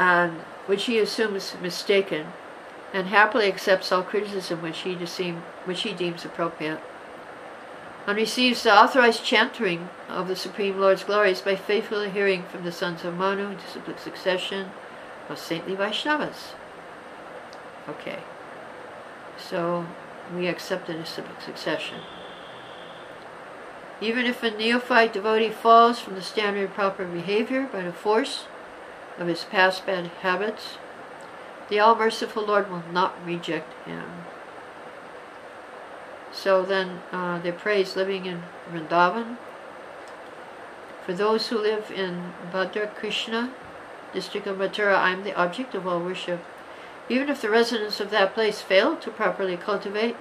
and which he assumes mistaken, and happily accepts all criticism which he, deem, which he deems appropriate, and receives the authorized chanting of the Supreme Lord's glories by faithfully hearing from the sons of Manu, disciplic succession of saintly Vaishnavas. Okay, so we accept the disciplic succession. Even if a neophyte devotee falls from the standard of proper behavior by the force of his past bad habits, the all merciful Lord will not reject him. So then uh, they praise living in Vrindavan. For those who live in Bhadra Krishna, district of Mathura, I am the object of all worship. Even if the residents of that place fail to properly cultivate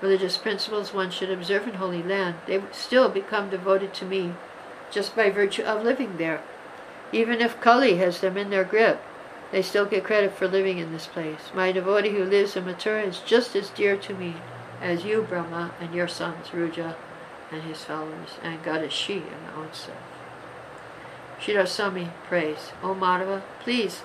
religious principles one should observe in Holy Land, they still become devoted to me just by virtue of living there. Even if Kali has them in their grip, they still get credit for living in this place. My devotee who lives in Mathura is just as dear to me as you, Brahma, and your sons, Rudra, and his followers, and Goddess She and my own self. Sridhara Swami prays, O Madhava, please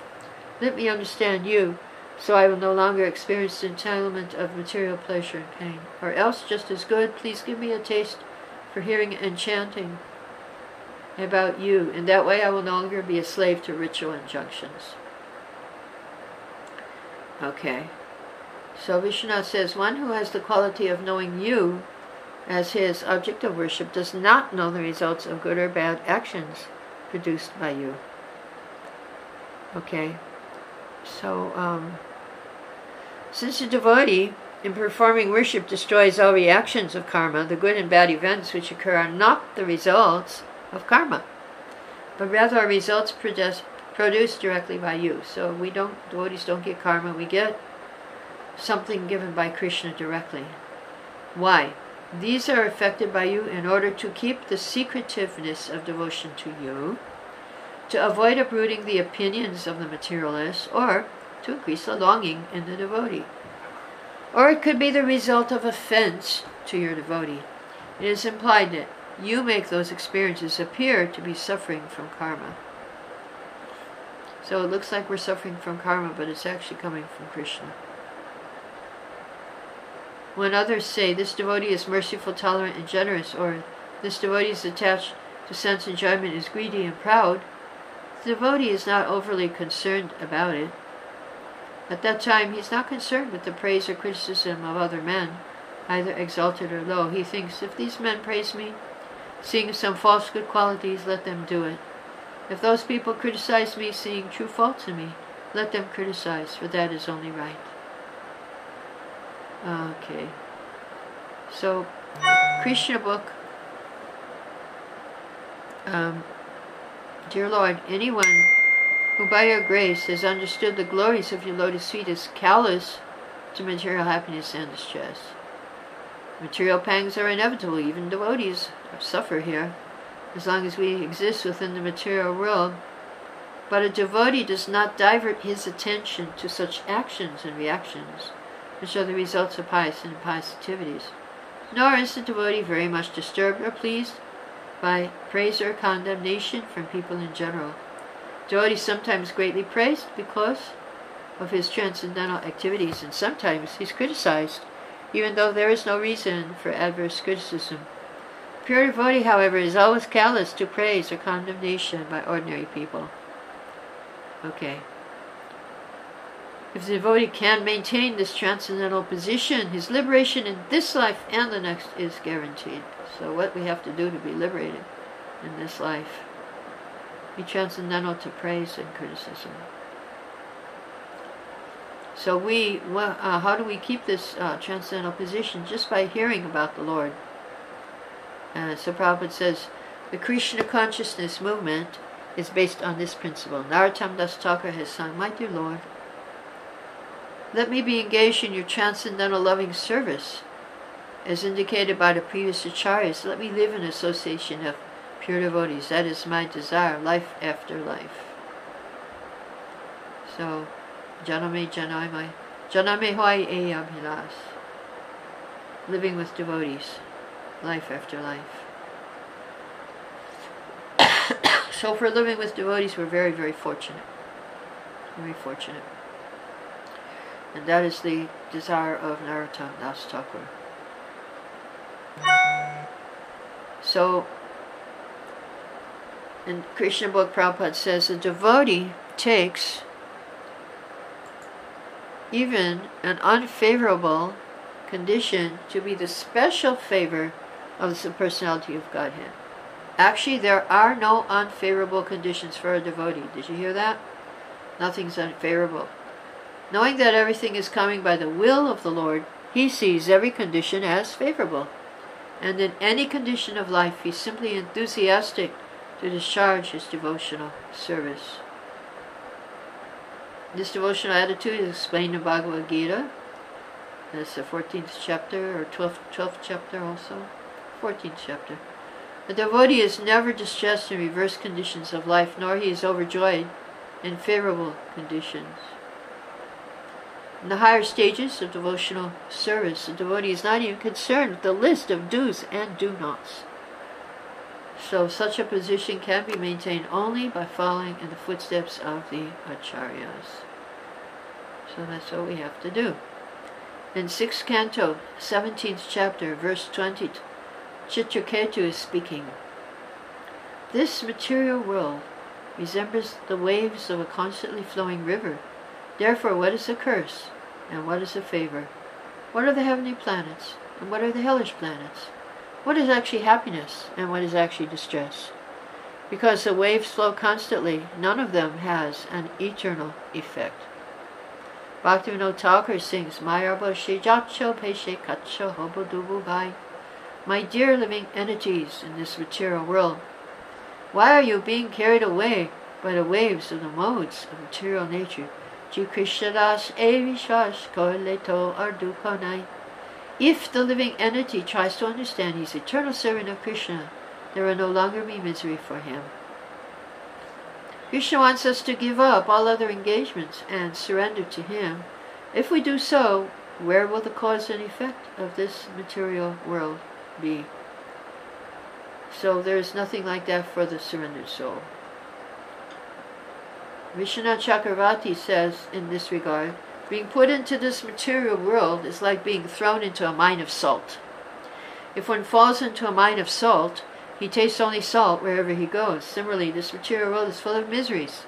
let me understand you, so I will no longer experience the entitlement of material pleasure and pain. Or else, just as good, please give me a taste for hearing and chanting about you. In that way, I will no longer be a slave to ritual injunctions. Okay. So Vishnu says, one who has the quality of knowing you as his object of worship does not know the results of good or bad actions produced by you. Okay. So, um, since the devotee in performing worship destroys all reactions of karma, the good and bad events which occur are not the results of karma, but rather are results produced directly by you. So we don't, devotees don't get karma, we get something given by Krishna directly. Why? These are affected by you in order to keep the secretiveness of devotion to you, to avoid uprooting the opinions of the materialists, or to increase the longing in the devotee. Or it could be the result of offense to your devotee. It is implied that you make those experiences appear to be suffering from karma. So it looks like we're suffering from karma, but it's actually coming from Krishna. When others say, this devotee is merciful, tolerant, and generous, or this devotee is attached to sense enjoyment, is greedy and proud, the devotee is not overly concerned about it. At that time, he's not concerned with the praise or criticism of other men, either exalted or low. He thinks, if these men praise me, seeing some false good qualities, let them do it. If those people criticize me, seeing true faults in me, let them criticize, for that is only right. Okay. So, Krishna book. Um, Dear Lord, anyone who by your grace has understood the glories of your lotus feet is callous to material happiness and distress. Material pangs are inevitable, even devotees suffer here, as long as we exist within the material world. But a devotee does not divert his attention to such actions and reactions which are the results of pious and impious activities. Nor is the devotee very much disturbed or pleased by praise or condemnation from people in general. Devotee sometimes greatly praised because of his transcendental activities, and sometimes he's criticized, even though there is no reason for adverse criticism. Pure devotee, however, is always callous to praise or condemnation by ordinary people. Okay. If the devotee can maintain this transcendental position, his liberation in this life and the next is guaranteed. So what we have to do to be liberated in this life, be transcendental to praise and criticism. So we, uh, how do we keep this uh, transcendental position? Just by hearing about the Lord. Uh, so Prabhupada says, the Krishna consciousness movement is based on this principle. Narottam Das Thakur has sung, My dear Lord, let me be engaged in your transcendental loving service. As indicated by the previous acharyas, let me live in association of pure devotees. That is my desire, life after life. So, janame janame, janame hoai e abhilas. Living with devotees, life after life. so for living with devotees, we're very, very fortunate. Very fortunate. And that is the desire of Narottam Das Thakur. So, in Krishna book, Prabhupada says a devotee takes even an unfavorable condition to be the special favor of the personality of Godhead. Actually, there are no unfavorable conditions for a devotee. Did you hear that? Nothing's unfavorable. Knowing that everything is coming by the will of the Lord, he sees every condition as favorable. And in any condition of life, he's simply enthusiastic to discharge his devotional service. This devotional attitude is explained in Bhagavad Gita. That's the 14th chapter, or 12th, 12th chapter also. 14th chapter. A devotee is never distressed in reverse conditions of life, nor he is overjoyed in favorable conditions. In the higher stages of devotional service, the devotee is not even concerned with the list of do's and do nots. So such a position can be maintained only by following in the footsteps of the acharyas. So that's what we have to do. In 6th canto, 17th chapter, verse 20, Chitraketu is speaking. This material world resembles the waves of a constantly flowing river. Therefore, what is a curse and what is a favor? What are the heavenly planets and what are the hellish planets? What is actually happiness and what is actually distress? Because the waves flow constantly, none of them has an eternal effect. Bhaktivinoda Thakur sings, Bhai. My dear living entities in this material world, why are you being carried away by the waves of the modes of material nature? Ji Krishnadas Evishwash Koleto Ardukonai. If the living entity tries to understand he's eternal servant of Krishna, there will no longer be misery for him. Krishna wants us to give up all other engagements and surrender to him. If we do so, where will the cause and effect of this material world be? So there is nothing like that for the surrendered soul. Vishwanath Chakravarti says in this regard, being put into this material world is like being thrown into a mine of salt. If one falls into a mine of salt, he tastes only salt wherever he goes. Similarly, this material world is full of miseries.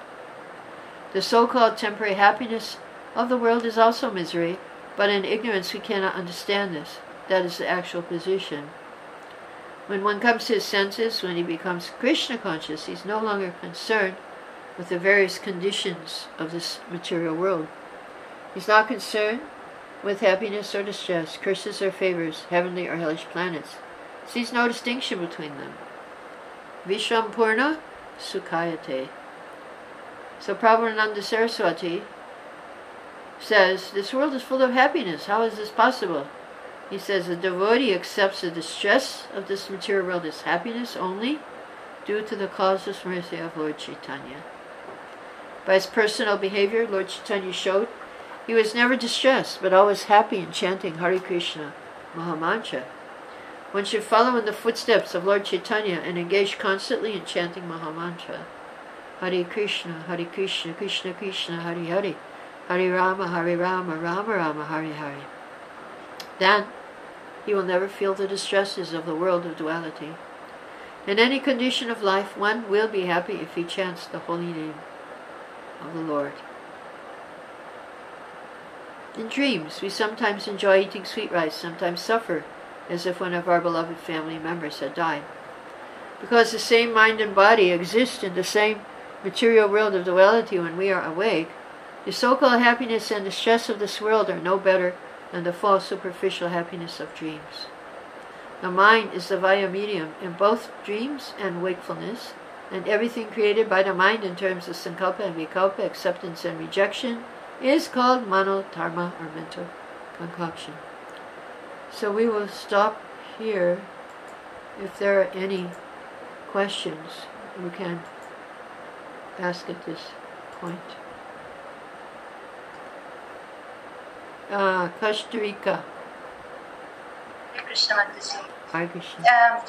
The so-called temporary happiness of the world is also misery, but in ignorance we cannot understand this. That is the actual position. When one comes to his senses, when he becomes Krishna conscious, he's no longer concerned with the various conditions of this material world. He's not concerned with happiness or distress, curses or favors, heavenly or hellish planets. Sees no distinction between them. Vishampurna Sukhayate. So Prabodhananda Saraswati says, This world is full of happiness. How is this possible? He says, The devotee accepts the distress of this material world as happiness only due to the causeless mercy of Lord Chaitanya. By his personal behavior, Lord Chaitanya showed he was never distressed, but always happy in chanting Hare Krishna Mahamantra. One should follow in the footsteps of Lord Chaitanya and engage constantly in chanting Mahamantra. Hare Krishna, Hare Krishna, Krishna Krishna, Hare Hare, Hare Rama, Hare Rama, Rama Rama, Hare Hare. Then he will never feel the distresses of the world of duality. In any condition of life, one will be happy if he chants the holy name of the Lord. In dreams, we sometimes enjoy eating sweet rice, sometimes suffer as if one of our beloved family members had died. Because the same mind and body exist in the same material world of duality when we are awake, the so-called happiness and the stress of this world are no better than the false superficial happiness of dreams. The mind is the vaya medium in both dreams and wakefulness, and everything created by the mind in terms of sankalpa and vikalpa, acceptance and rejection, is called mano dharma or mental concoction. So we will stop here. If there are any questions, we can ask at this point. Uh, Costa Rica. Krishna Mataji. Krishna. Um,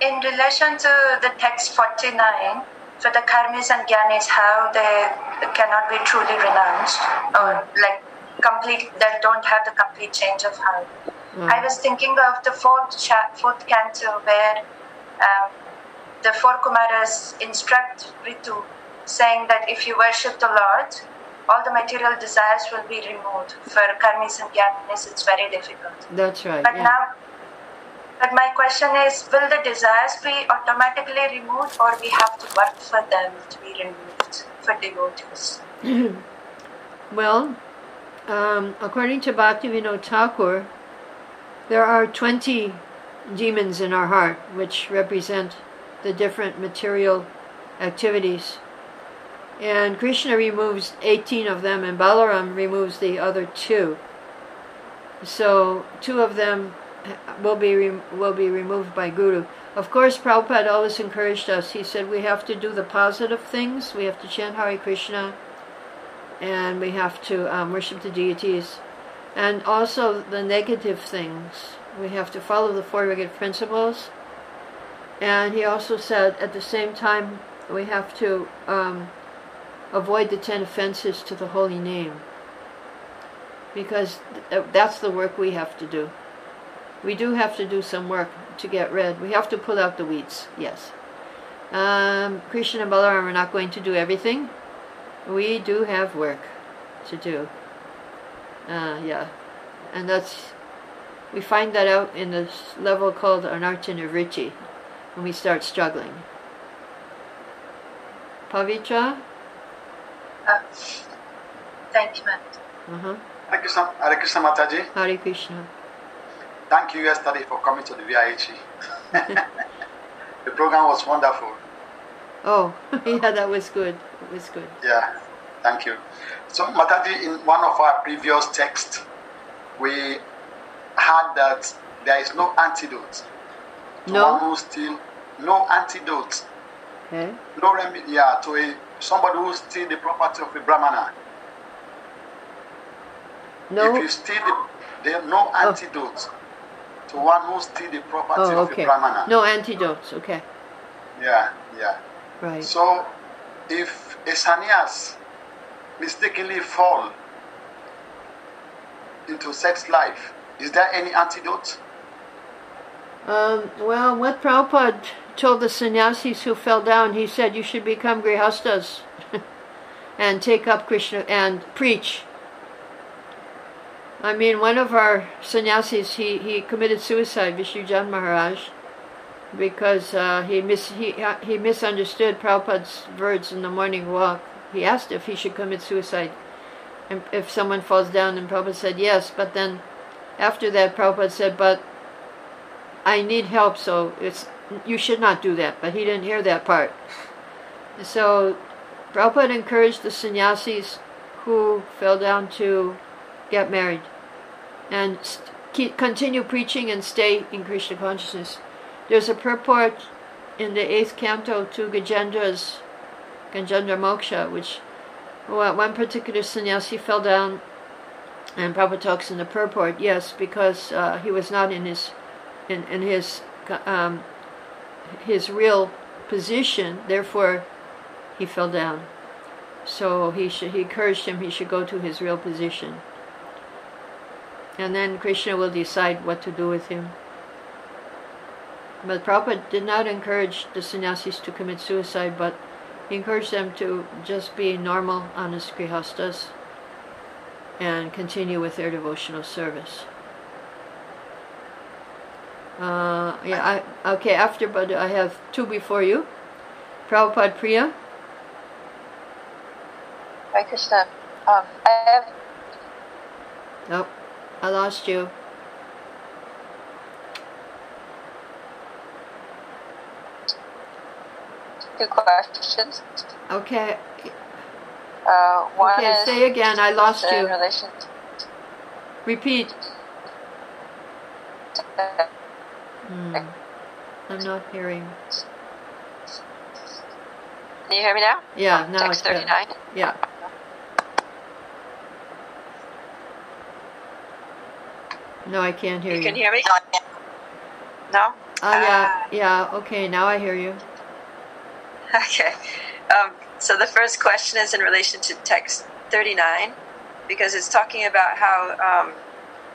in relation to the text 49, for the karmis and gyanis, how they cannot be truly renounced or like complete, they don't have the complete change of heart. Mm. I was thinking of the fourth cha- fourth canto where um, the four Kumaras instruct Prithu, saying that if you worship the Lord, all the material desires will be removed. For karmis and gyanis, it's very difficult. That's right. But yeah. now, but my question is, will the desires be automatically removed, or we have to work for them to be removed for devotees? Well, um, according to Bhaktivinoda Thakur, there are 20 demons in our heart which represent the different material activities. And Krishna removes 18 of them, and Balaram removes the other two. So, two of them will be, will be removed by Guru. Of course, Prabhupada always encouraged us. He said we have to do the positive things, we have to chant Hare Krishna, and we have to um, worship the deities. And also the negative things. We have to follow the four rigid principles. And he also said at the same time we have to um, avoid the ten offenses to the holy name. Because th- that's the work we have to do. We do have to do some work to get rid. We have to pull out the weeds, yes. Um, Krishna and Balaram are not going to do everything. We do have work to do. Uh, yeah. And that's, we find that out in this level called Anartha Nivritti, when we start struggling. Pavitra? Uh, thank you, ma'am. Uh-huh. Hare Krishna, Hare Krishna Mataji. Hare Krishna. Thank you yesterday for coming to the VIH. the program was wonderful. Oh, yeah, that was good. It was good. Yeah, thank you. So Mataji, in one of our previous texts, we had that there is no antidote to No? one who still no antidote, Okay. no remedy yeah, to a somebody who steal the property of a brahmana. No? If you steal the there no oh. antidote to one who steal the property Oh, of okay. a brahmana. No antidotes. Okay. Yeah, yeah. Right. So, if a sannyas mistakenly fall into sex life, is there any antidote? Um, well, what Prabhupada told the sannyasis who fell down, he said you should become grihastas and take up Krishna and preach. I mean, one of our sannyasis, he, he committed suicide, Vishnujan Maharaj, because uh, he, mis- he, uh, he misunderstood Prabhupada's words in the morning walk. He asked if he should commit suicide. And if someone falls down, and Prabhupada said yes, but then after that, Prabhupada said, but I need help, so it's you should not do that. But he didn't hear that part. So Prabhupada encouraged the sannyasis who fell down to get married and keep, continue preaching and stay in Krishna consciousness. There's a purport in the eighth canto to Gajendra's Gajendra Moksha, which well, one particular sannyasi fell down, and Prabhupada talks in the purport, yes, because uh, he was not in his in, in his um, his real position. Therefore, he fell down. So he should, he encouraged him he should go to his real position. And then Krishna will decide what to do with him. But Prabhupada did not encourage the sannyasis to commit suicide, but he encouraged them to just be normal, honest grihastas and continue with their devotional service. Uh, yeah, I, okay, after, but I have two before you. Prabhupada Priya. Hare Krishna. Um, I have Nope, I lost you. two questions. Okay, Uh, one okay, say again, I lost you. relation Repeat. Hmm. I'm not hearing. Can you hear me now? Yeah, now it's better. 39. Yeah. No, I can't hear you. You can hear me? No? Oh, yeah, yeah, okay, now I hear you. Okay. Um, so the first question is in relation to text 39, because it's talking about how, um,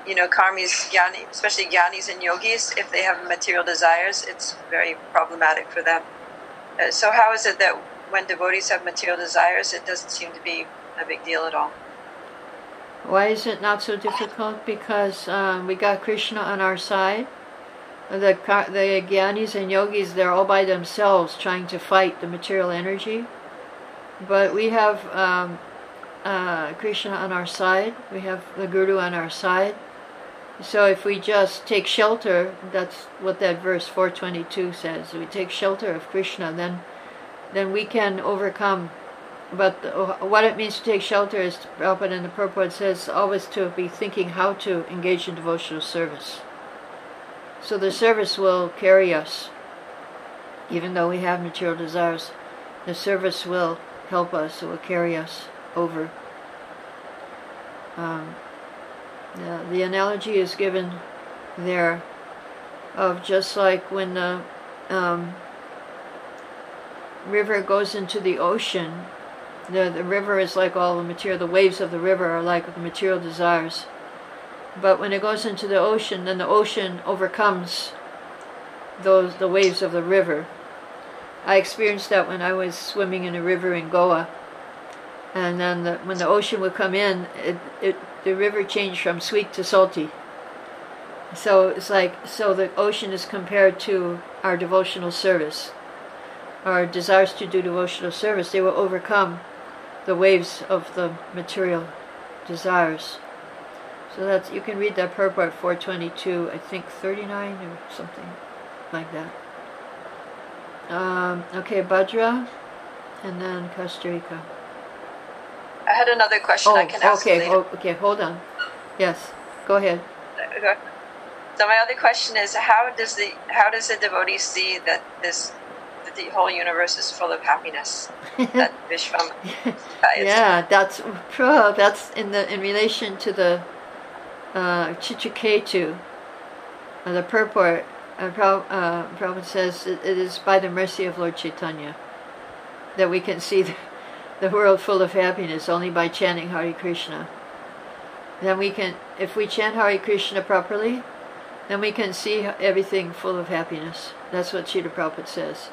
you know, karmis, jnani, especially jnanis and yogis, if they have material desires, it's very problematic for them. Uh, so how is it that when devotees have material desires, it doesn't seem to be a big deal at all? Why is it not so difficult? Because um, we got Krishna on our side. The the gyanis and yogis, they're all by themselves trying to fight the material energy. But we have um, uh, Krishna on our side. We have the Guru on our side. So if we just take shelter, that's what that verse 422 says. We take shelter of Krishna, then then we can overcome. But what it means to take shelter is, Prabhupada in the purport says, always to be thinking how to engage in devotional service. So the service will carry us. Even though we have material desires, the service will help us, it will carry us over. Um, the, the analogy is given there of just like when the um, river goes into the ocean, the, the river is like all the material, the waves of the river are like the material desires. But when it goes into the ocean, then the ocean overcomes those the waves of the river. I experienced that when I was swimming in a river in Goa. And then the, when the ocean would come in, it, it, the river changed from sweet to salty. So it's like, so the ocean is compared to our devotional service. Our desires to do devotional service, they will overcome the waves of the material desires. So that's you can read that purport 422, I think 39 or something like that. Um, okay, Bhadra, and then Costa Rica. I had another question I can ask okay, oh, okay, hold on. Yes, go ahead. Okay. So my other question is, how does the how does the devotee see that this that the whole universe is full of happiness? that Vishvam yeah, that's. That's in the in relation to the uh, Chitraketu, uh, the purport. Uh, uh, Prabhupada says it, it is by the mercy of Lord Chaitanya that we can see the, the world full of happiness only by chanting Hare Krishna. Then we can, if we chant Hare Krishna properly, then we can see everything full of happiness. That's what Srila Prabhupada says.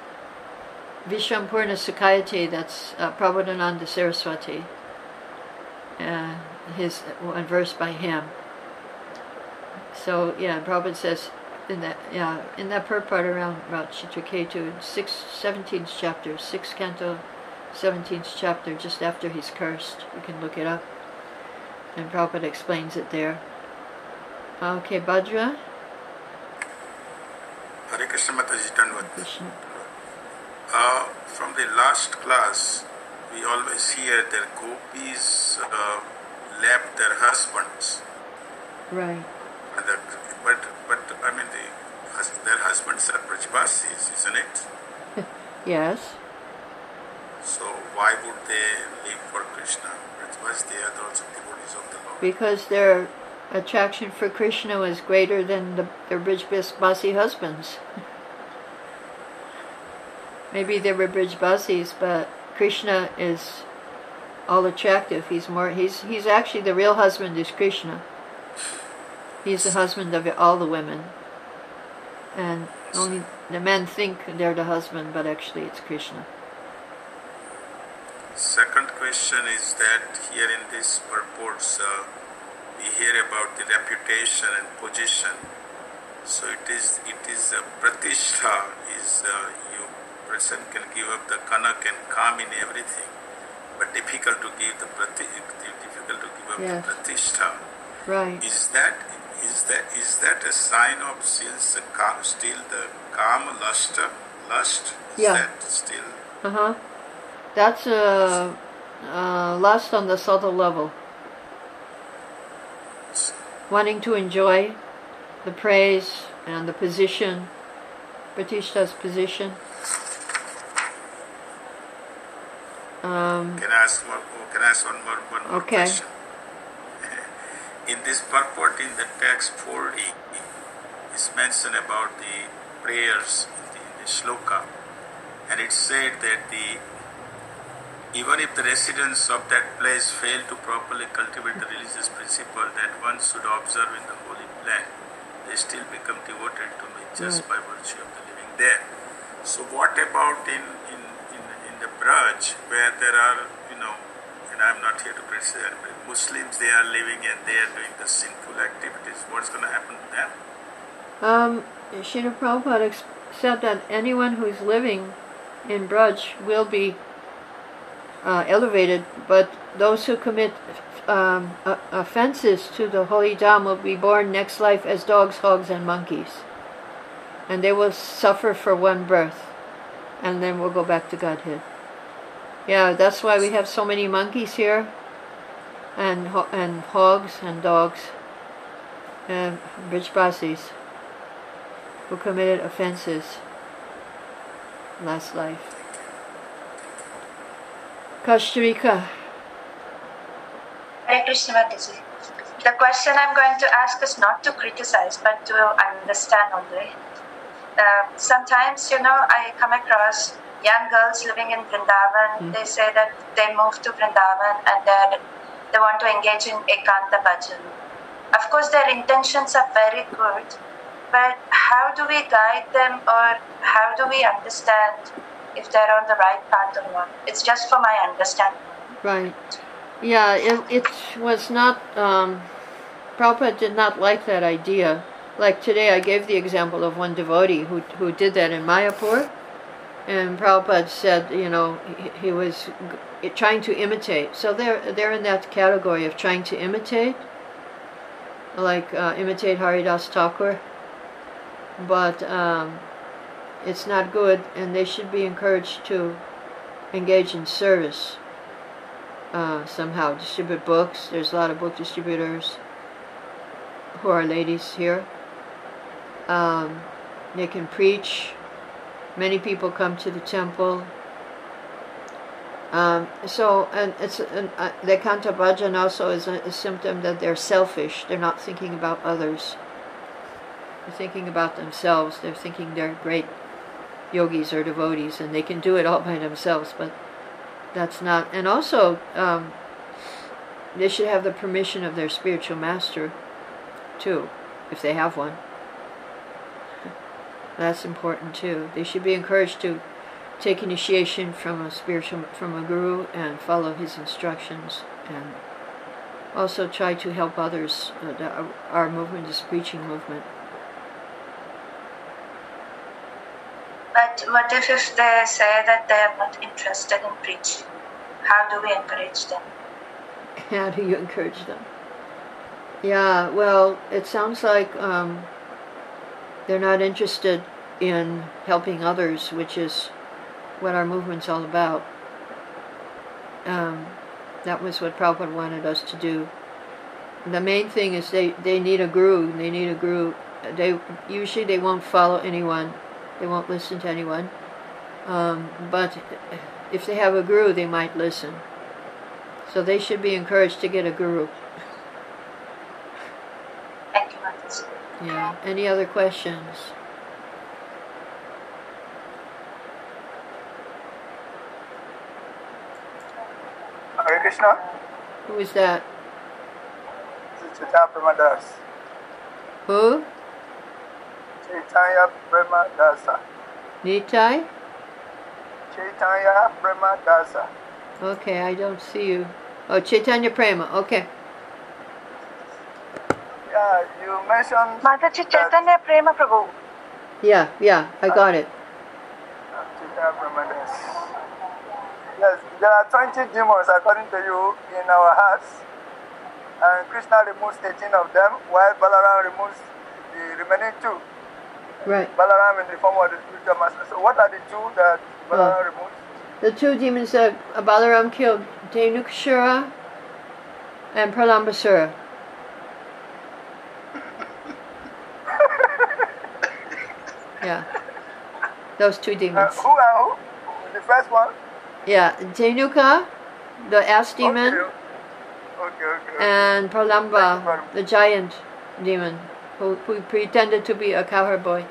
Vishampurna Sakayate, that's uh, Prabodhananda Saraswati, uh, his one verse by him. So yeah, Prabhupada says in that yeah in that purport around about Chitraketu, six seventeenth chapter, sixth canto, seventeenth chapter, just after he's cursed. You can look it up, and Prabhupada explains it there. Okay, Bhadra. Hare Krishna Mataji Dandavat. Krishna. Uh, from the last class, we always hear that gopis uh, left their husbands. Right. That, but, but I mean, the, their husbands are Brajbasis, isn't it? Yes. So why would they leave for Krishna? Brajbas, they are also devotees of the Lord. Because their attraction for Krishna was greater than the, their Brijbasi husbands. Maybe they were bridge Brijbasis, but Krishna is all attractive. He's more. He's he's actually the real husband is Krishna. He's the husband of all the women, and only the men think they're the husband, but actually it's Krishna. Second question is that here in this purports, uh, we hear about the reputation and position. So it is it is uh, pratishtha is uh, you person can give up the kanak and kam in everything, but difficult to give the prati, difficult to give up Yes. the pratishtha. Right. Is that is that is that a sign of still the kam, still the kam lust lust? Is Yeah. that still Uh huh. That's uh, uh, lust on the subtle level. Wanting to enjoy the praise and the position, Pratishta's position. Um, Can I ask one? oh, Can I ask one more, one more Okay. question? In this purport, in the text 40, is mentioned about the prayers in the, in the shloka. and it said that the even if the residents of that place fail to properly cultivate the religious principle that one should observe in the holy land, they still become devoted to me just by virtue of the living there. So what about in, in Braj where there are, you know, and I'm not here to criticize Muslims, they are living and they are doing the sinful activities. What's going to happen to them? Um, Srila Prabhupada said that anyone who's living in Braj will be uh, elevated, but those who commit um, offenses to the holy Dham will be born next life as dogs, hogs, and monkeys. And they will suffer for one birth, and then we'll go back to Godhead. Yeah, that's why we have so many monkeys here, and and hogs and dogs, and Brijbasis, who committed offenses last life. Kashtrika. Hare Krishna. The question I'm going to ask is not to criticize, but to understand only. Uh, sometimes, you know, I come across young girls living in Vrindavan. They say that they move to Vrindavan and that they want to engage in Ekanta Bhajan. Of course, their intentions are very good, but how do we guide them or how do we understand if they're on the right path or not? It's just for my understanding. Right. Yeah, it, it was not, um, Prabhupada did not like that idea. Like today, I gave the example of one devotee who, who did that in Mayapur. And Prabhupada said, you know, he, he was trying to imitate. So they're, they're in that category of trying to imitate, like uh, imitate Haridas Thakur. But um, it's not good, and they should be encouraged to engage in service uh, somehow distribute books. There's a lot of book distributors who are ladies here. Um, they can preach. Many people come to the temple. Um, so, and it's uh, the Kanta Bhajan also is a, a symptom that they're selfish. They're not thinking about others. They're thinking about themselves. They're thinking they're great yogis or devotees, and they can do it all by themselves. But that's not and also um, they should have the permission of their spiritual master too if they have one that's important too they should be encouraged to take initiation from a spiritual from a guru and follow his instructions and also try to help others uh, the, our movement is preaching movement But what if, if they say that they are not interested in preaching? How do we encourage them? How do you encourage them? Yeah, well, it sounds like um, they're not interested in helping others, which is what our movement's all about. Um, that was what Prabhupada wanted us to do. The main thing is they, they need a guru. They need a guru. They usually they won't follow anyone. They won't listen to anyone. Um, but if they have a guru, they might listen. So they should be encouraged to get a guru. Yeah. Any other questions? Hare Krishna. Who is that? This is Chaitanya Premadas. Who? Chaitanya Premadasa. Nitai? Chaitanya Premadasa. Okay, I don't see you. Oh, Chaitanya Prema. Okay. Yeah, you mentioned Mataji that- Chaitanya Prema Prabhu. Yeah, yeah, I got it. Uh, Chaitanya Premadas. Yes, there are 20 demons according to you in our hearts. And Krishna removes 18 of them, while Balaram removes the remaining two. Right. Balaram in the form of the spiritual master. So, what are the two that Balaram removes? The two demons that Balaram killed, Dhenukasura and Pralambasura. Those two uh, demons. Uh, who are who? The first one? Yeah, Dhenuka, the ass demon. Okay. Okay, okay, and Pralamba, the giant demon, who, who pretended to be a cowherd boy.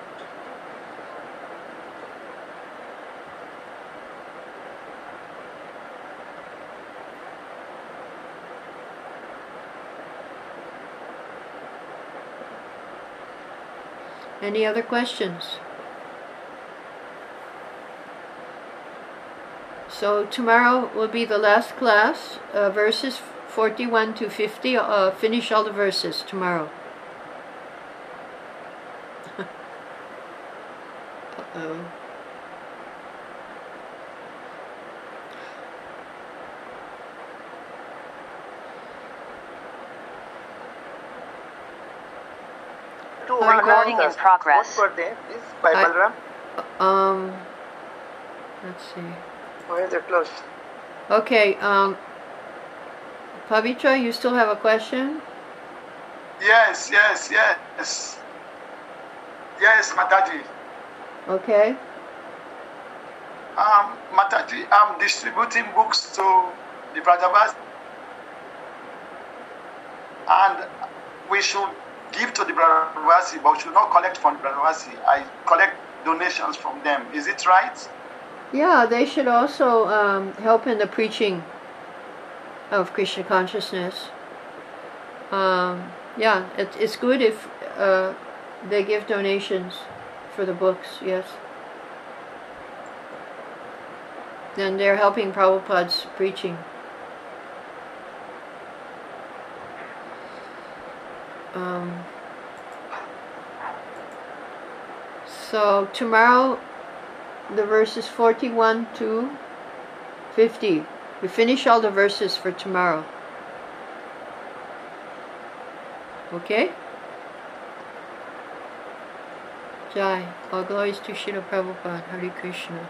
Any other questions? So tomorrow will be the last class, uh, verses 41 to 50. Uh, finish all the verses tomorrow. Uh-oh. Two Uh, Recording in progress. What were they? This by I- Um, let's see. Where is it close? Okay, um, Pavitra, you still have a question? Yes, yes, yes. Yes, Mataji. Okay. Um, Mataji, I'm distributing books to the Brajavas. And we should give to the Brajavasi, but we should not collect from the Brajavasi. I collect donations from them. Is it right? Yeah, they should also um, help in the preaching of Krishna consciousness. Um, yeah, it, it's good if uh, they give donations for the books, yes. Then they're helping Prabhupada's preaching. Um, so tomorrow the verses 41 to 50. We finish all the verses for tomorrow. Okay? Jai. All glories to Srila Prabhupada. Hare Krishna.